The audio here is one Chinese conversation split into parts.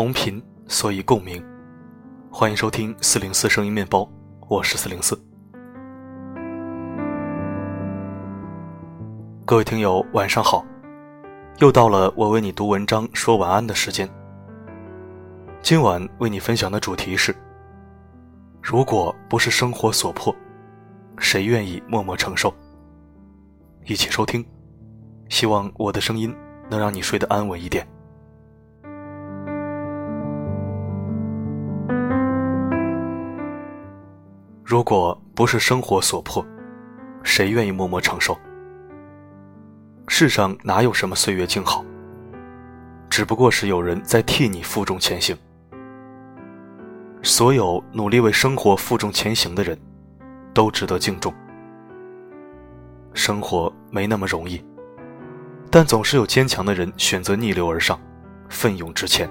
同频，所以共鸣。欢迎收听四零四声音面包，我是四零四。各位听友，晚上好！又到了我为你读文章、说晚安的时间。今晚为你分享的主题是：如果不是生活所迫，谁愿意默默承受？一起收听，希望我的声音能让你睡得安稳一点。如果不是生活所迫，谁愿意默默承受？世上哪有什么岁月静好？只不过是有人在替你负重前行。所有努力为生活负重前行的人，都值得敬重。生活没那么容易，但总是有坚强的人选择逆流而上，奋勇直前。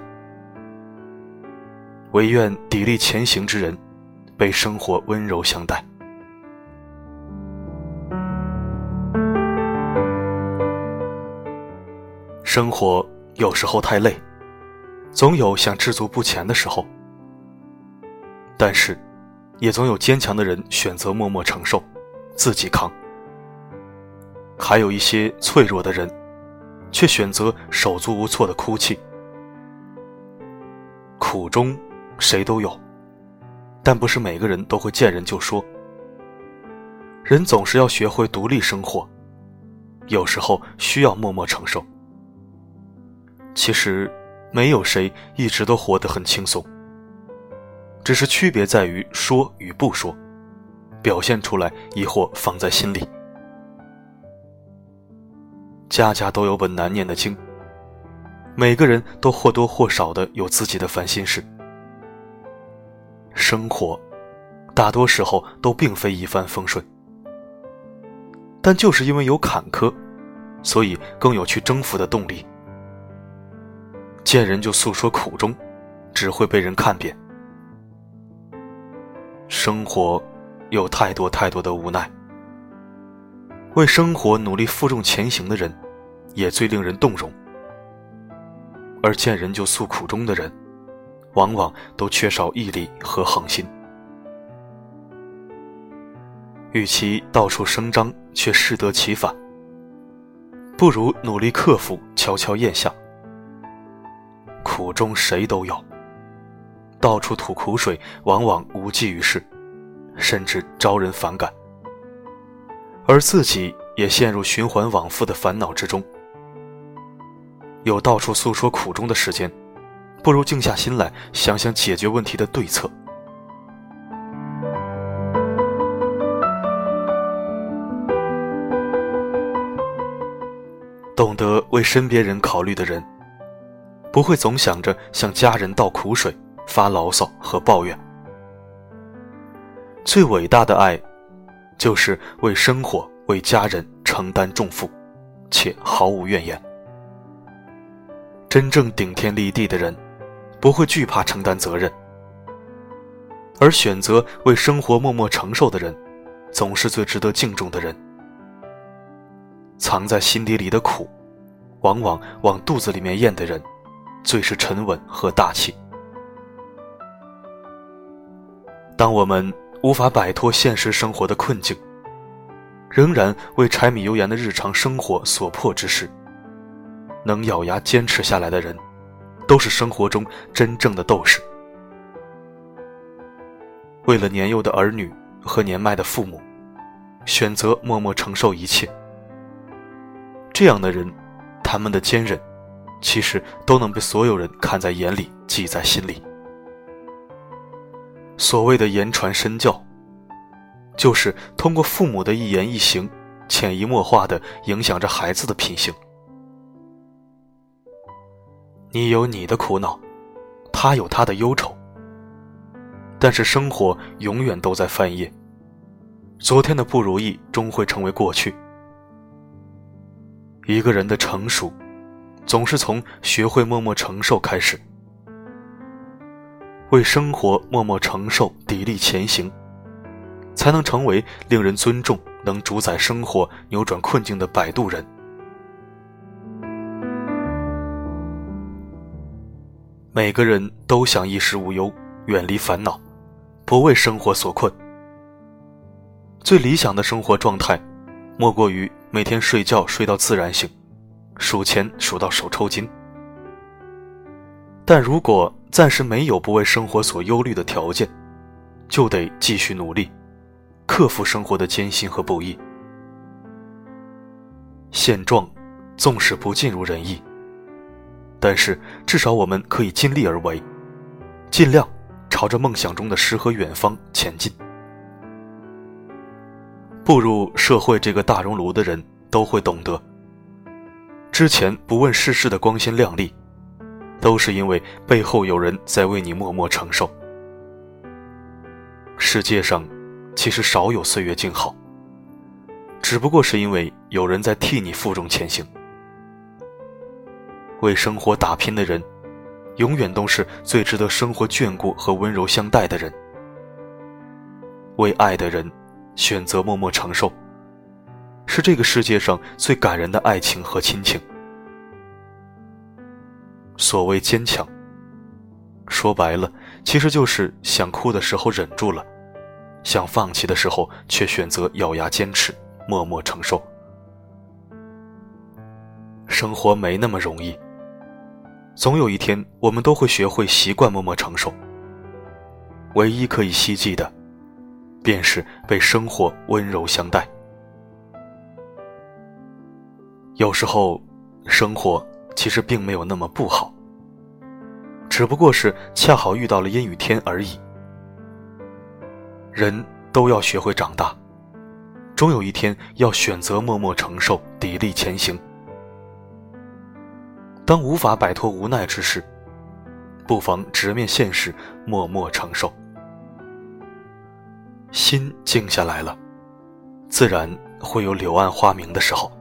唯愿砥砺前行之人。被生活温柔相待。生活有时候太累，总有想知足不前的时候。但是，也总有坚强的人选择默默承受，自己扛。还有一些脆弱的人，却选择手足无措的哭泣。苦中，谁都有。但不是每个人都会见人就说。人总是要学会独立生活，有时候需要默默承受。其实，没有谁一直都活得很轻松，只是区别在于说与不说，表现出来亦或放在心里。家家都有本难念的经，每个人都或多或少的有自己的烦心事。生活，大多时候都并非一帆风顺，但就是因为有坎坷，所以更有去征服的动力。见人就诉说苦衷，只会被人看扁。生活有太多太多的无奈，为生活努力负重前行的人，也最令人动容。而见人就诉苦衷的人。往往都缺少毅力和恒心，与其到处声张却适得其反，不如努力克服，悄悄咽下。苦中谁都有，到处吐苦水，往往无济于事，甚至招人反感，而自己也陷入循环往复的烦恼之中。有到处诉说苦衷的时间。不如静下心来想想解决问题的对策。懂得为身边人考虑的人，不会总想着向家人倒苦水、发牢骚和抱怨。最伟大的爱，就是为生活、为家人承担重负，且毫无怨言。真正顶天立地的人。不会惧怕承担责任，而选择为生活默默承受的人，总是最值得敬重的人。藏在心底里的苦，往往往肚子里面咽的人，最是沉稳和大气。当我们无法摆脱现实生活的困境，仍然为柴米油盐的日常生活所迫之时，能咬牙坚持下来的人。都是生活中真正的斗士。为了年幼的儿女和年迈的父母，选择默默承受一切。这样的人，他们的坚韧，其实都能被所有人看在眼里，记在心里。所谓的言传身教，就是通过父母的一言一行，潜移默化的影响着孩子的品行。你有你的苦恼，他有他的忧愁。但是生活永远都在翻页，昨天的不如意终会成为过去。一个人的成熟，总是从学会默默承受开始。为生活默默承受、砥砺前行，才能成为令人尊重、能主宰生活、扭转困境的摆渡人。每个人都想衣食无忧，远离烦恼，不为生活所困。最理想的生活状态，莫过于每天睡觉睡到自然醒，数钱数到手抽筋。但如果暂时没有不为生活所忧虑的条件，就得继续努力，克服生活的艰辛和不易。现状纵使不尽如人意，但是至少我们可以尽力而为，尽量朝着梦想中的诗和远方前进。步入社会这个大熔炉的人都会懂得，之前不问世事的光鲜亮丽，都是因为背后有人在为你默默承受。世界上其实少有岁月静好。只不过是因为有人在替你负重前行。为生活打拼的人，永远都是最值得生活眷顾和温柔相待的人。为爱的人，选择默默承受，是这个世界上最感人的爱情和亲情。所谓坚强，说白了，其实就是想哭的时候忍住了，想放弃的时候却选择咬牙坚持。默默承受，生活没那么容易。总有一天，我们都会学会习惯默默承受。唯一可以希冀的，便是被生活温柔相待。有时候，生活其实并没有那么不好，只不过是恰好遇到了阴雨天而已。人都要学会长大。终有一天要选择默默承受，砥砺前行。当无法摆脱无奈之时，不妨直面现实，默默承受。心静下来了，自然会有柳暗花明的时候。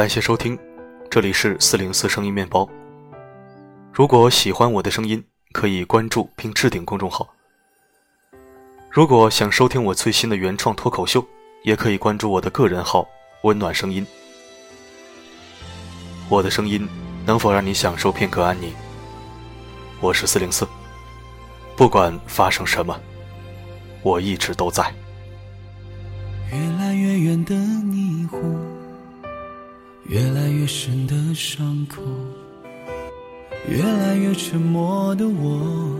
感谢收听，这里是四零四声音面包。如果喜欢我的声音，可以关注并置顶公众号。如果想收听我最新的原创脱口秀，也可以关注我的个人号“温暖声音”。我的声音能否让你享受片刻安宁？我是四零四，不管发生什么，我一直都在。越来越远的。越来越深的伤口，越来越沉默的我，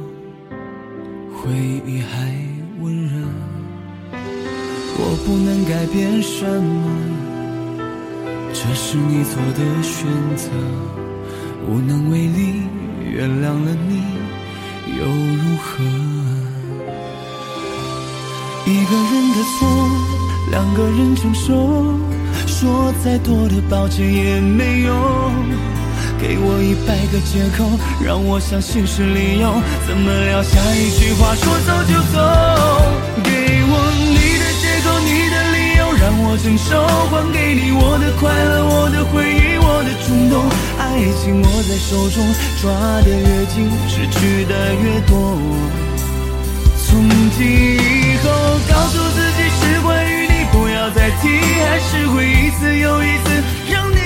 回忆还温热。我不能改变什么，这是你做的选择，无能为力。原谅了你又如何？一个人的错，两个人承受。说再多的抱歉也没用，给我一百个借口，让我相信是理由。怎么聊下一句话，说走就走？给我你的借口，你的理由，让我承受。还给你我的快乐，我的回忆，我的冲动。爱情握在手中，抓得越紧，失去的越多。从今一次又一次让你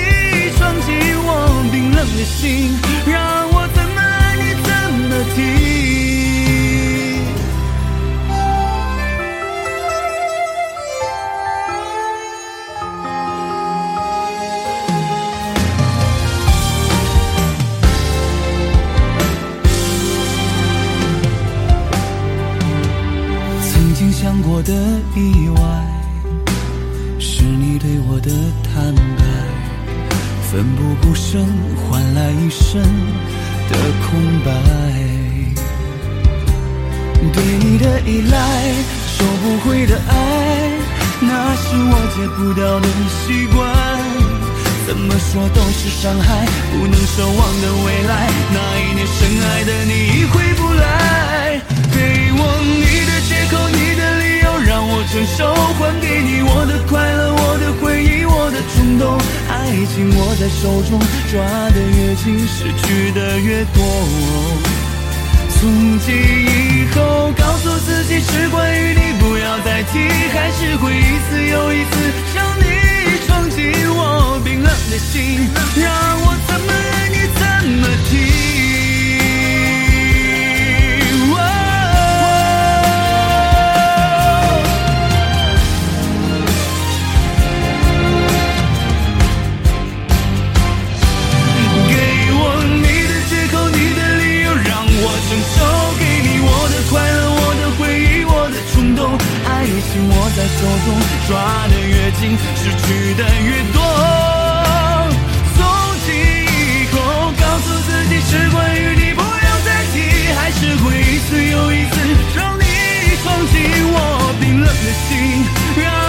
闯进我冰冷的心，让我怎么爱你怎么听。曾经想过的意外。奋不顾身换来一生的空白。对你的依赖，收不回的爱，那是我戒不掉的习惯。怎么说都是伤害，不能奢望的未来，那一年深爱的你已回不来。给我你的借口，你的理由，让我承受，还给你已经。握在手中，抓得越紧，失去的越多。从今以后，告诉自己是关于你，不要再提，还是会一次又一次向你闯进我冰冷的紧握在手中，抓得越紧，失去的越多。从今以后，告诉自己是关于你，不要再提，还是会一次又一次让你闯进我冰冷的心。让